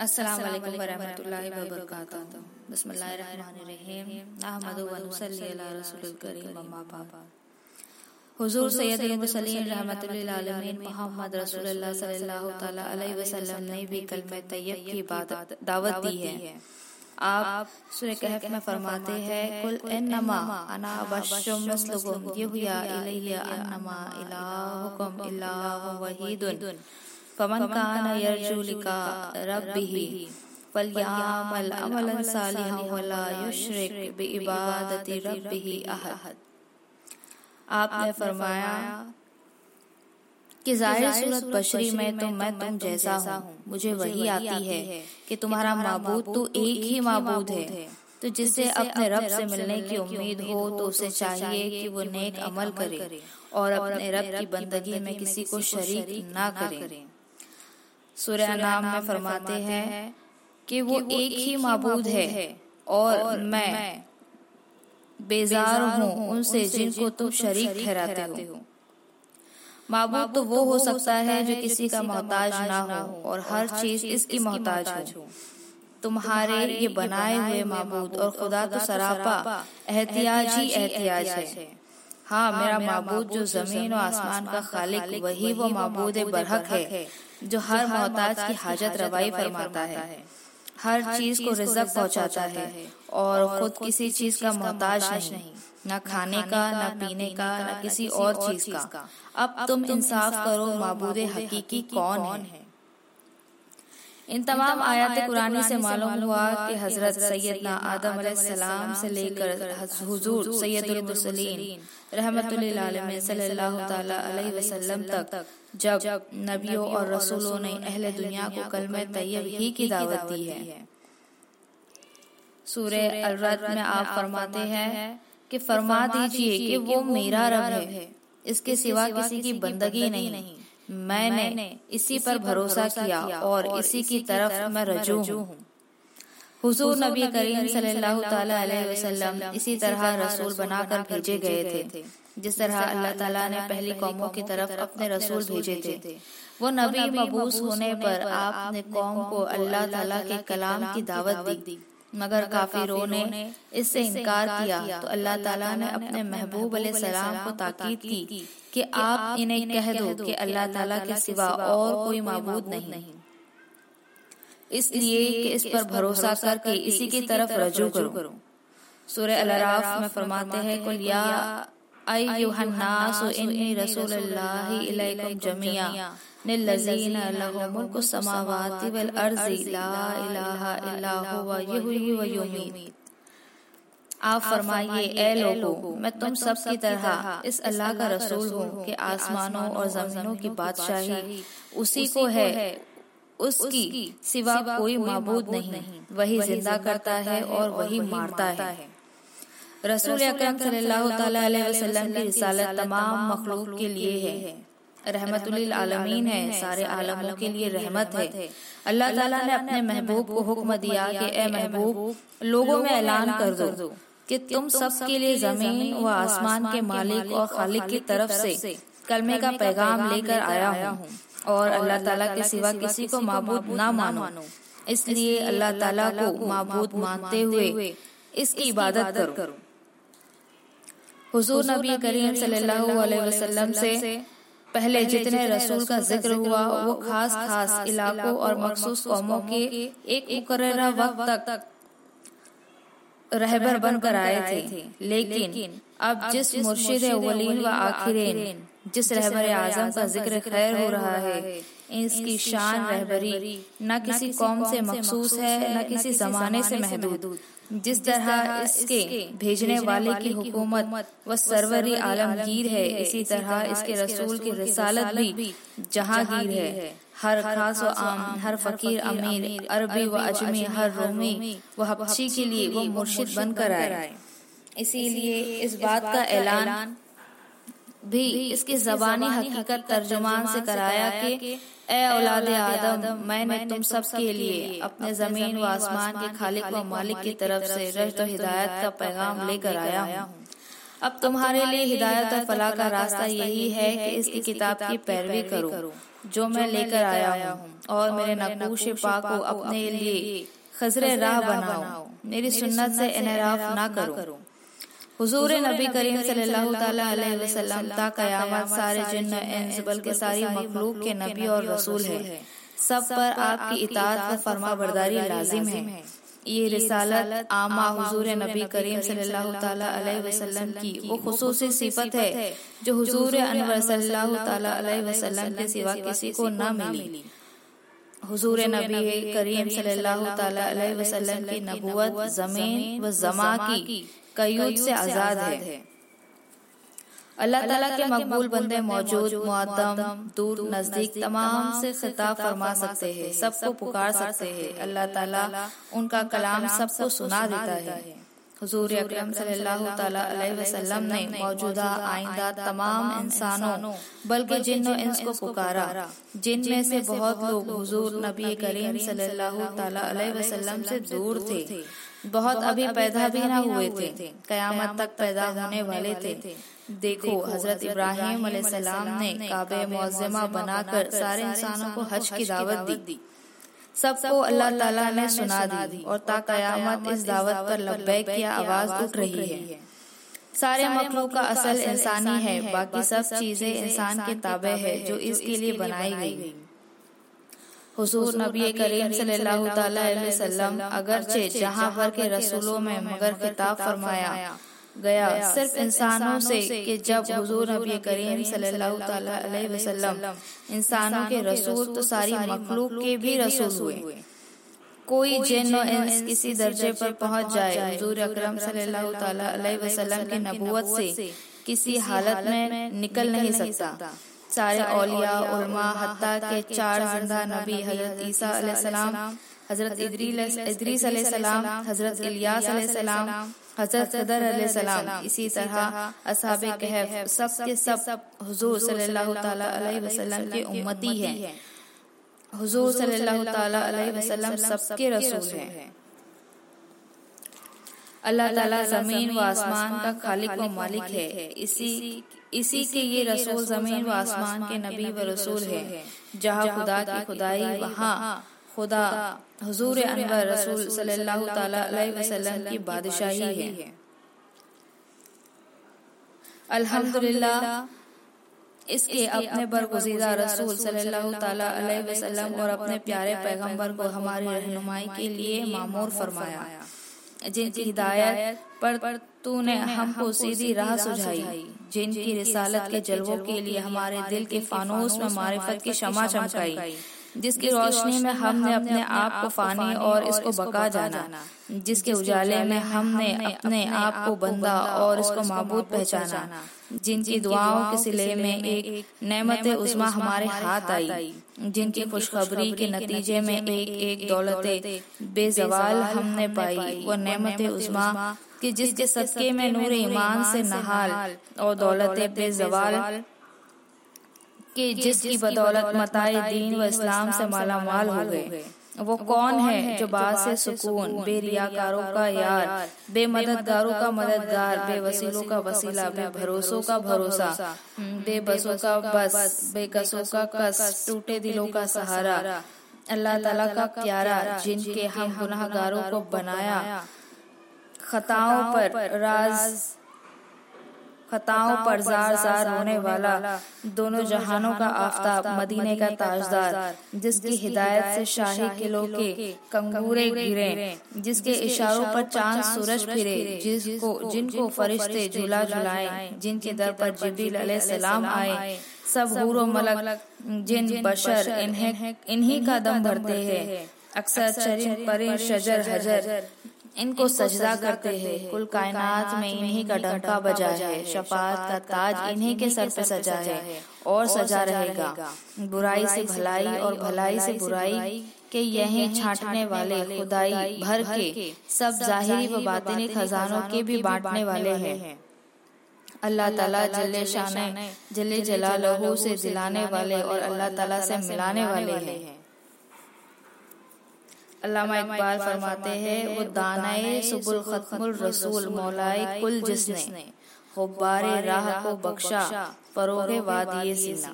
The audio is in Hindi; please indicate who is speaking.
Speaker 1: अस्सलाम वालेकुम वरहमतुल्लाहि वबरकातुहू बिस्मिल्लाहिर्रहमानिर्रहीम अहमदु व नुसल्ली अला रसूलिल करीम अम्मा बाद हुजूर सैयदुल मुरसलीन रहमतुल लिल आलमीन मोहम्मद रसूलुल्लाह सल्लल्लाहु तआला अलैहि वसल्लम ने भी कलमे तैयब की इबादत दावत दी है आप कहफ में फरमाते हैं कुल इन्नमा अना बशरुम मिस्लुकुम युहिया इलैया अन्नमा इलाहुकुम इल्लाहु वहीदुन। फमन कान यरजू लिका रब्बिही फलयामल अमलन सालिहन वला युशरिक बिइबादति रब्बिही अहद आपने फरमाया कि ज़ाहिर सूरत बशरी में तो मैं तुम जैसा हूँ मुझे वही आती है कि तुम्हारा माबूद तो एक ही माबूद है तो जिससे अपने रब से मिलने की उम्मीद हो तो उसे चाहिए कि वो नेक अमल करे और अपने रब की बंदगी में किसी को शरीक ना करे सूर्य नाम में फरमाते हैं कि वो एक ही माबूद है और मैं बेजार हूँ उनसे जिनको तुम शरीक ठहराते हो। माबूद तो वो हो सकता है जो किसी का मोहताज ना हो और हर चीज़ इसकी मोहताज हो। तुम्हारे ये बनाए हुए माबूद और खुदा तो सरापा एहतियाज ही। एहतियाज है। हाँ मेरा माबूद जो ज़मीन और आसमान का खालिक वही वो माबूद बरहक है। जो हर मोहताज की हाजत रवाई फरमाता है। हर चीज़ को रिजक पहुंचाता है और खुद किसी चीज़ का मोहताज नहीं न खाने का न पीने का न किसी और चीज़ का। अब तुम इंसाफ करो माबूद हकीकी कौन है? इन तमाम आयात कुरानी से मालूम हुआ कि हज़रत सैयदना आदम सलाम से लेकर हुजूर ताला अलैहि वसल्लम तक जब नबियों और रसूलों ने अहल दुनिया को कलमे तैयब ही की दावत दी है। सूर्य अलरद में आप फरमाते हैं कि फरमा दीजिए कि वो मेरा रब है। इसके सिवा किसी की बंदगी नहीं। मैंने इसी पर भरोसा किया और इसी की तरफ़ मैं रजू हूँ। हुजूर नबी करीम सल्लल्लाहु अलैहि वसल्लम इसी तरह रसूल बनाकर भेजे गए थे। जिस तरह अल्लाह ताला ने पहली कौमों की तरफ़ अपने रसूल भेजे थे। वो नबी मबूस होने पर आपने कौम को अल्लाह ताला के कलाम की दावत दी। मगर काफिरों ने इससे इनकार किया। तो अल्लाह ताला ने अपने महबूब सलाम को ताकीद की कि आप इन्हें कह दो कि अल्लाह ताला के सिवा और कोई मबूद नहीं। इसलिए कि इस पर भरोसा करके इसी की तरफ़ रजू करो। सूर्य अलाराफ में फरमाते हैं कुल या अय्युहन्नास इन्नी रसूलुल्लाहि इलैकुम जमिया निल्लज़ीन लहु मुल्कु समावाति वल अर्ज़ि। ला इलाहा इल्ला हुवा युहयी व युमीत। आप फरमाइए ए लोगों मैं तुम सब की तरह इस अल्लाह का रसूल हूँ कि आसमानों और जमीनों की बादशाही उसी को है उसकी सिवा कोई मबूद नहीं। वही ज़िंदा करता है और वही मारता है। रसूल अकरम सल्लल्लाहु अलैहि वसल्लम की रिसालत तमाम मखलूक के लिए है। रहमतुल आलमीन है। सारे आलमों के लिए रहमत है। अल्लाह ताला ने अपने महबूब को हुक्म दिया कि ए महबूब लोगों में ऐलान कर दो कि तुम सब के लिए ज़मीन व आसमान के मालिक और खालिक की तरफ़ से कलमे का पैगाम लेकर आया हूँ। और अल्लाह ताला के सिवा किसी को माबूद ना मानो। इसलिए अल्लाह ताला को माबूद मानते हुए इसकी इबादत करो हुजूर नबी करीम सल्लल्लाहु अलैहि वसल्लम से पहले जितने रसूल का ज़िक्र हुआ वो खास खास इलाकों और मखसूस कौमों के एक मुकर्रा वक्त तक रहबर बनकर आए थे। लेकिन अब जिस मुर्शिद वलीन व आखिरीन जिस रहबर आज़म का ज़िक्र खैर हो रहा है इसकी शान रहबरी न किसी कौम से मखसूस है न किसी जमाने से महदूद। जिस तरह इसके भेजने वाले की हुकूमत व सरवरी आलमगीर है इसी तरह इसके रसूल की रसालत भी जहांगीर है। हर खास व आम हर फकीर अमीर अरबी व अजमी हर रोमी व हबशी के लिए वो मुर्शिद बनकर आए। इसीलिए इस बात का ऐलान भी इसकी जबानी हकीकत तर्जुमान से कराया कि ए औलाद आदम मैंने तुम सब के लिए अपने ज़मीन व आसमान के खालिक व मालिक की तरफ़ से रश्त हिदायत का पैगाम लेकर आया हूँ। अब तुम्हारे लिए हिदायत और फलाह का रास्ता यही है कि इसकी किताब की पैरवी करो जो मैं लेकर आया हूँ और मेरे नकूश पा को अपने लिए खजरे राह बनाओ मेरी सुन्नत से इनराफ ना करो हुजूर नबी करीम सल्लल्लाहु अलैहि वसल्लम ता कयामत सारे जिन्न इंस बल्कि सारी मखलूक के नबी और रसूल है। सब पर आपकी इतात व फरमा बरदारी लाजिम है। ये रिसालत आमा हुजूर नबी करीम सल्लल्लाहु अलैहि वसल्लम की वो खुसूसी सिफत है जो हुजूर अनवर सल्लल्लाहु अलैहि वसल्लम के सिवा किसी को न मिली। हुजूर नबी करीम सल्लल्लाहु अलैहि वसल्लम की नबूवत ज़मीन व जमा की कयूद से आज़ाद है। अल्लाह ताला के मकबूल बंदे मौजूद मुआदम दूर नज़दीक तमाम से खिताब फरमा सकते हैं। सबको पुकार सकते हैं। अल्लाह ताला उनका कलाम सबको सुना देता है। हुजूर अकरम सल्लल्लाहु अलैहि वसल्लम ने मौजूदा आइंदा तमाम इंसानों बल्कि जिन इंस को पुकारा जिन में से बहुत लोग हुजूर नबी करीम सल्लल्लाहु अलैहि वसल्लम से दूर थे। बहुत अभी पैदा भी न हुए थे। कयामत तक पैदा होने वाले थे। देखो हज़रत इब्राहिम सलाम ने काबे मुआजमा बनाकर सारे इंसानों को हज की दावत दी। सबको अल्लाह ताला ने सुना दी और ता कयामत इस दावत पर लब्बैक की आवाज़ उठ रही है। सारे मखलूक का असल इंसानी है बाकी सब चीज़ें इंसान के ताबे है जो इसके लिए बनाई गई हुजूर नबी करीम सल्लल्लाहु अलैहि वसल्लम अगरचे जहाँ भर के रसूलों में मगर खिताब फरमाया गया। सिर्फ़ इंसानों से कि जब हुजूर नबी करीम सल्लल्लाहु अलैहि वसल्लम इंसानों के रसूल तो सारी मखलूक के भी रसूल हुए। कोई जिन इंस किसी दर्जे पर पहुँच जाए हुजूर अकरम सल्लल्लाहु अलैहि वसल्लम की नबूवत से किसी हालत में निकल नहीं सकता। सारे औलिया उलमा हत्ता के चार ज़िंदा नबी हज़रत ईसा अलैहिस्सलाम हज़रत इदरीस अलैहिस्सलाम हज़रत इलियास अलैहिस्सलाम हज़रत सदर सलाम। इसी तरह असाब कहफ सब के सब हुजूर सल्लल्लाहु अलैहि वसल्लम के उम्मती हैं। हुजूर सल्लल्लाहु अलैहि वसल्लम सबके रसूल हैं। अल्लाह ताला ज़मीन व आसमान का खालिक व मालिक है। इसी इसी के ये रसूल ज़मीन व आसमान के नबी व रसूल है। जहाँ खुदा की खुदाई वहाँ खुदा हजूर अनवर रसूल सल्लल्लाहु अलैहि वसल्लम की बादशाही है। अल्हम्दुलिल्लाह इसके अपने बरगुजीदा रसूल सल्लल्लाहु अलैहि वसल्लम और अपने प्यारे पैगंबर को हमारी रहनुमाई के लिए मामूर फरमाया। जिनकी हिदायत पर पर तूने हमको सीधी राह सुझाई जिनकी रिसालत के जलवों के लिए हमारे दिल के फानूस में मारिफत की क्षमा चमकाई। जिसकी रोशनी में हमने अपने आप को फानी और इसको बका जाना जिसके उजाले में हमने अपने आप को बंदा और इसको मबूद पहचाना। जिनकी दुआओं के सिले में एक नेमत उस्मा हमारे हाथ आई। जिनकी खुशखबरी के नतीजे में एक एक दौलत बेजवाल हमने पाई। वो नेमत उस्मा कि जिसके सदके में नूर ईमान से नहाल और दौलत बेजवाल कि जिसकी बदौलत मताए दीन व इस्लाम से माला माल हो गए। वो कौन है जो बात से सुकून बेरियाकारों का यार बेमददगारों का मददगार बेवसीलों का वसीला बे भरोसों का भरोसा बेबसों का बस बेकसों का कस टूटे दिलों का सहारा। अल्लाह ताला का प्यारा जिनके हम गुनाहगारों को बनाया। खताओं पर राज खताओं पर जार जार होने वाला दोनों जहानों का आफ्ताब मदीने का ताजदार जिसकी हिदायत से शाही किलो के कंगूरे गिरे जिसके इशारों पर चाँद सूरज फिरे जिसको जिनको फरिश्ते झूला झुलाए जिनके दर पर जबरील सलाम आए सब हूरो मलक जिन बशर इन्हें इन्हीं का दम भरते हैं। अक्सर चरिन परे शजर हजर इनको सजदा करते हैं। कुल कायनात में इन्हीं का डंका बजा है। शफात का ताज इन्हीं के सर पे सजा है। और सजा रहेगा। बुराई से भलाई और भलाई से बुराई के यही छाटने वाले खुदाई भर के सब जाहिरी व बातिनी खजानों के भी बांटने वाले हैं। अल्लाह ताला जल्ले शान जल्ले जलालहू से दिलाने वाले और अल्लाह ताला से मिलाने वाले हैं। अल्लामा इकबाल फरमाते हैं, वो दानाए सुबुल खत्मुल रसूल, मौलाए कुल जिसने हुब्बारे राह को बख्शा, फरोगे वादिये सीना।